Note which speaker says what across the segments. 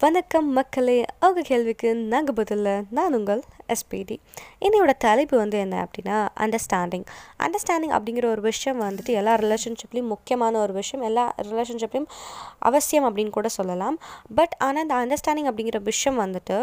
Speaker 1: வணக்கம் மக்களே அவங்க கேள்விக்கு நாங்கள் பதிலில் நான் உங்கள் எஸ்பிடி என்னோட தலைப்பு வந்து என்ன அப்படின்னா அண்டர்ஸ்டாண்டிங் அண்டர்ஸ்டாண்டிங் அப்படிங்கிற ஒரு விஷயம் வந்துட்டு எல்லா ரிலேஷன்ஷிப்லேயும் முக்கியமான ஒரு விஷயம் எல்லா ரிலேஷன்ஷிப்லேயும் அவசியம் அப்படின்னு கூட சொல்லலாம். பட் ஆனால் அந்த அண்டர்ஸ்டாண்டிங் அப்படிங்கிற விஷயம் வந்துட்டு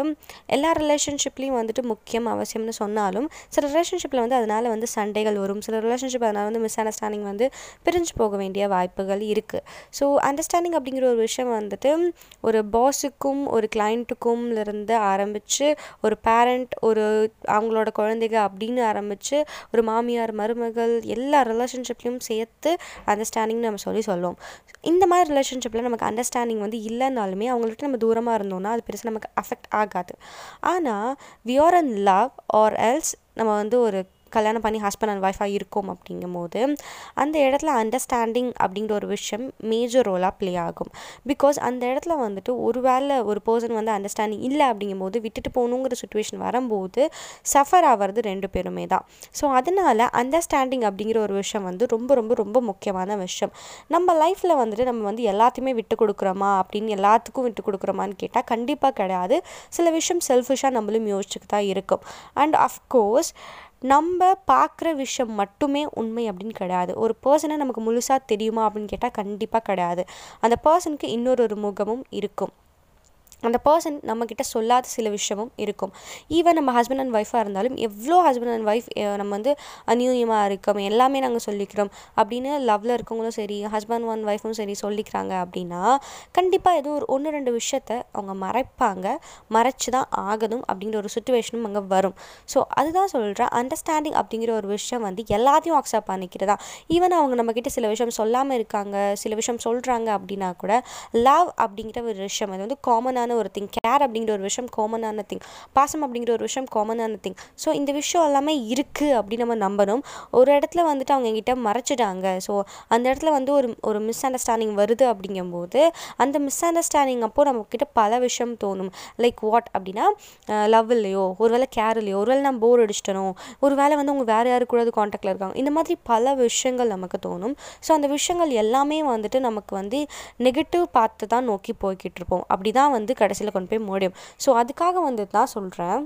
Speaker 1: எல்லா ரிலேஷன்ஷிப்லேயும் வந்துட்டு முக்கியம் அவசியம்னு சொன்னாலும் சில ரிலேஷன்ஷிப்பில் வந்து அதனால் வந்து சண்டைகள் வரும். சில ரிலேஷன்ஷிப் அதனால் வந்து மிஸ் அண்டர்ஸ்டாண்டிங் வந்து பிரிஞ்சு போக வேண்டிய வாய்ப்புகள் இருக்குது ஸோ அண்டர்ஸ்டாண்டிங் அப்படிங்கிற ஒரு விஷயம் வந்துட்டு ஒரு பாஸுக்கும் ஒரு கிளைண்ட்டுக்கும்லேருந்து ஆரம்பித்து ஒரு பேரண்ட் ஒரு அவங்களோட குழந்தைங்க அப்படின்னு ஆரம்பித்து ஒரு மாமியார் மருமகள் எல்லா ரிலேஷன்ஷிப்லையும் சேர்த்து அண்டர்ஸ்டாண்டிங் நம்ம சொல்லி சொல்லுவோம். இந்த மாதிரி ரிலேஷன்ஷிப்பில் நமக்கு அண்டர்ஸ்டாண்டிங் வந்து இல்லைனாலுமே அவங்கள்ட்ட நம்ம தூரமாக இருந்தோம்னா அது பெருசாக நமக்கு அஃபெக்ட் ஆகாது. ஆனால் we are in love or else நம்ம வந்து ஒரு கல்யாணம் பண்ணி ஹஸ்பண்ட் அண்ட் ஒய்ஃபாக இருக்கோம் அப்படிங்கும் போது அந்த இடத்துல அண்டர்ஸ்டாண்டிங் அப்படிங்கிற ஒரு விஷயம் மேஜர் ரோலாக ப்ளே ஆகும். பிகாஸ் அந்த இடத்துல வந்துட்டு ஒரு வேளை ஒரு பர்சன் வந்து அண்டர்ஸ்டாண்டிங் இல்லை அப்படிங்கும் போது விட்டுட்டு போகணுங்கிற சுச்சுவேஷன் வரும்போது சஃபர் ஆகிறது ரெண்டு பேருமே தான். ஸோ அதனால் அண்டர்ஸ்டாண்டிங் அப்படிங்கிற ஒரு விஷயம் வந்து ரொம்ப ரொம்ப ரொம்ப முக்கியமான விஷயம். நம்ம லைஃப்பில் வந்துட்டு நம்ம வந்து எல்லாத்தையுமே விட்டு கொடுக்குறோமா அப்படின்னு எல்லாத்துக்கும் விட்டு கொடுக்குறோமான்னு கேட்டால் கண்டிப்பாக கிடையாது. சில விஷயம் செல்ஃபிஷாக நம்மளும் யோசிச்சுக்கு தான் இருக்கும். அண்ட் அஃப்கோர்ஸ் நம்ம பார்க்குற விஷயம் மட்டுமே உண்மை அப்படின்னு கிடையாது. ஒரு பர்சனை நமக்கு முழுசாக தெரியுமா அப்படின்னு கேட்டால் கண்டிப்பாக கிடையாது. அந்த பர்சனுக்கு இன்னொரு ஒரு முகமும் இருக்கும். அந்த பர்சன் நம்மக்கிட்ட சொல்லாத சில விஷயமும் இருக்கும். ஈவன் நம்ம ஹஸ்பண்ட் அண்ட் ஒய்ஃபாக இருந்தாலும் எவ்வளோ ஹஸ்பண்ட் அண்ட் ஒய்ஃப் நம்ம வந்து அநியூயமாக இருக்கோம் எல்லாமே நாங்கள் சொல்லிக்கிறோம் அப்படின்னு லவ்வில் இருக்கவங்களும் சரி ஹஸ்பண்ட் அண்ட் ஒய்ஃபும் சரி சொல்லிக்கிறாங்க அப்படின்னா கண்டிப்பாக ஏதோ ஒரு ஒன்று ரெண்டு விஷயத்த அவங்க மறைப்பாங்க மறைச்சு தான் ஆகணும் அப்படிங்கிற ஒரு சுச்சுவேஷனும் அங்கே வரும். ஸோ அதுதான் சொல்கிறேன் அண்டர்ஸ்டாண்டிங் அப்படிங்கிற ஒரு விஷயம் வந்து எல்லாத்தையும் அக்செப்ட் பண்ணிக்கிறதா? ஈவன் அவங்க நம்மக்கிட்ட சில விஷயம் சொல்லாமல் இருக்காங்க சில விஷயம் சொல்கிறாங்க அப்படின்னா கூட லவ் அப்படிங்கிற ஒரு விஷயம் அது வந்து காமனான காமனான ஒரு திங் கேர் அப்படிங்கிற ஒரு விஷயம் காமனான திங் பாசம் அப்படிங்கிற ஒரு விஷயம் காமனான திங் ஸோ இந்த விஷயம் எல்லாமே இருக்குது அப்படின்னு நம்ம நம்பணும். ஒரு இடத்துல வந்துட்டு அவங்க எங்கிட்ட மறைச்சிட்டாங்க. ஸோ அந்த இடத்துல வந்து ஒரு ஒரு மிஸ் அண்டர்ஸ்டாண்டிங் வருது அப்படிங்கும்போது அந்த மிஸ் அண்டர்ஸ்டாண்டிங் அப்போ நம்மக்கிட்ட பல விஷயம் தோணும். லைக் வாட் அப்படின்னா லவ் இல்லையோ ஒருவேளை கேர் இல்லையோ ஒருவேளை நான் போர் அடிச்சிட்டனோ ஒரு வேளை வந்து அவங்க வேறு யாரு கூட காண்டாக்டில் இருக்காங்க. இந்த மாதிரி பல விஷயங்கள் நமக்கு தோணும். ஸோ அந்த விஷயங்கள் எல்லாமே வந்துட்டு நமக்கு வந்து நெகட்டிவ் பார்த்து தான் நோக்கி போய்கிட்டு இருப்போம். அப்படி தான் வந்து கடைசியில் கொண்டு போய் முடியும் ஸோ அதுக்காக வந்து தான் சொல்கிறேன்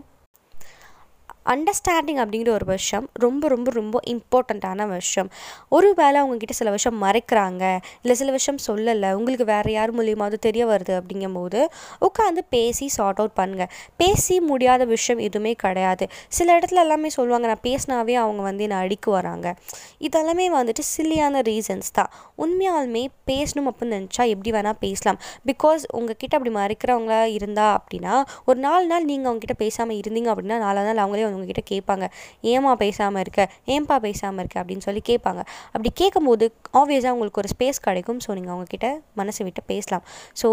Speaker 1: அண்டர்ஸ்டாண்டிங் அப்படிங்கிற ஒரு விஷயம் ரொம்ப ரொம்ப ரொம்ப இம்பார்ட்டண்ட்டான விஷயம் ஒரு வேளை அவங்கக்கிட்ட சில விஷயம் மறைக்கிறாங்க இல்லை சில விஷயம் சொல்லலை உங்களுக்கு வேறு யார் மூலியமாவது தெரிய வருது அப்படிங்கும்போது உட்காந்து பேசி சார்ட் அவுட் பண்ணுங்கள் பேசி முடியாத விஷயம் எதுவுமே கிடையாது. சில இடத்துல எல்லாமே சொல்லுவாங்க நான் பேசினாவே அவங்க வந்து என்னை அடிக்க வராங்க. இதெல்லாமே வந்துட்டு சில்லியான ரீசன்ஸ் தான். உண்மையாலுமே பேசணும் அப்படின்னு நினச்சா எப்படி வேணால் பேசலாம். பிகாஸ் உங்ககிட்ட அப்படி மறைக்கிறவங்களா இருந்தா அப்படின்னா ஒரு நாலு நாள் நீங்கள் அவங்ககிட்ட பேசாமல் இருந்தீங்க அப்படின்னா நாலு நாள் அவங்களே உங்ககிட்ட கேட்பாங்க. ஏமா பேசாமல் இருக்க? ஏன்பா பேசாமல் இருக்க? அப்படின்னு சொல்லி கேட்பாங்க. அப்படி கேட்கும்போது ஆப்வியஸாக உங்களுக்கு ஒரு ஸ்பேஸ் கிடைக்கும். ஸோ நீங்கள் அவங்கக்கிட்ட மனசை விட்டு பேசலாம். ஸோ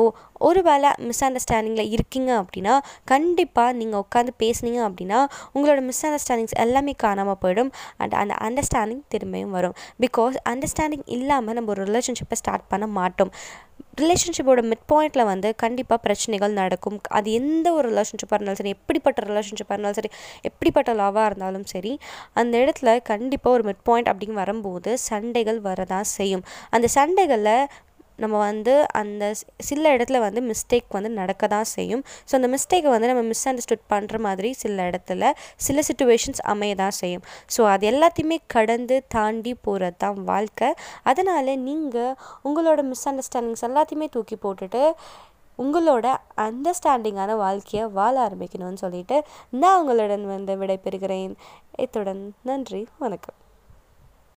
Speaker 1: ஒரு வேளை மிஸ் அண்டர்ஸ்டாண்டிங்கில் இருக்கீங்க அப்படின்னா கண்டிப்பாக நீங்கள் உட்காந்து பேசுனீங்க அப்படின்னா உங்களோட மிஸ் அண்டர்ஸ்டாண்டிங்ஸ் எல்லாமே காணாமல் போயிடும். அண்ட் அந்த அண்டர்ஸ்டாண்டிங் திரும்பியும் வரும். பிகாஸ் அண்டர்ஸ்டாண்டிங் இல்லாமல் நம்ம ஒரு ரிலேஷன்ஷிப்பை ஸ்டார்ட் பண்ண மாட்டோம். ரிலேஷன்ஷிப்போட மிட் பாயிண்டில் வந்து கண்டிப்பாக பிரச்சனைகள் நடக்கும். அது எந்த ஒரு ரிலேஷன்ஷிப்பாக இருந்தாலும் சரி எப்படிப்பட்ட ரிலேஷன்ஷிப்பாக இருந்தாலும் சரி எப்படி எப்படிப்பட்ட லவ்வாக இருந்தாலும் சரி அந்த இடத்துல கண்டிப்பாக ஒரு மிட் பாயிண்ட் அப்படின்னு வரும்போது சண்டைகள் வரதான் செய்யும். அந்த சண்டைகளில் நம்ம வந்து அந்த சில இடத்துல வந்து மிஸ்டேக் வந்து நடக்க தான் செய்யும். ஸோ அந்த மிஸ்டேக்கை வந்து நம்ம மிஸ் அண்டர்ஸ்டுட் பண்ணுற மாதிரி சில இடத்துல சில சுச்சுவேஷன்ஸ் அமைய தான் செய்யும். ஸோ அது எல்லாத்தையுமே கடந்து தாண்டி போகிறது தான் வாழ்க்கை. அதனால் நீங்கள் உங்களோட மிஸ் அண்டர்ஸ்டாண்டிங்ஸ் எல்லாத்தையுமே தூக்கி போட்டுட்டு உங்களோட அண்டர்ஸ்டாண்டிங்கான வாழ்க்கையை வாழ ஆரம்பிக்கணும்னு சொல்லிட்டு நான் உங்களுடன் வந்து விடைபெறுகிறேன். இத்துடன் நன்றி வணக்கம்.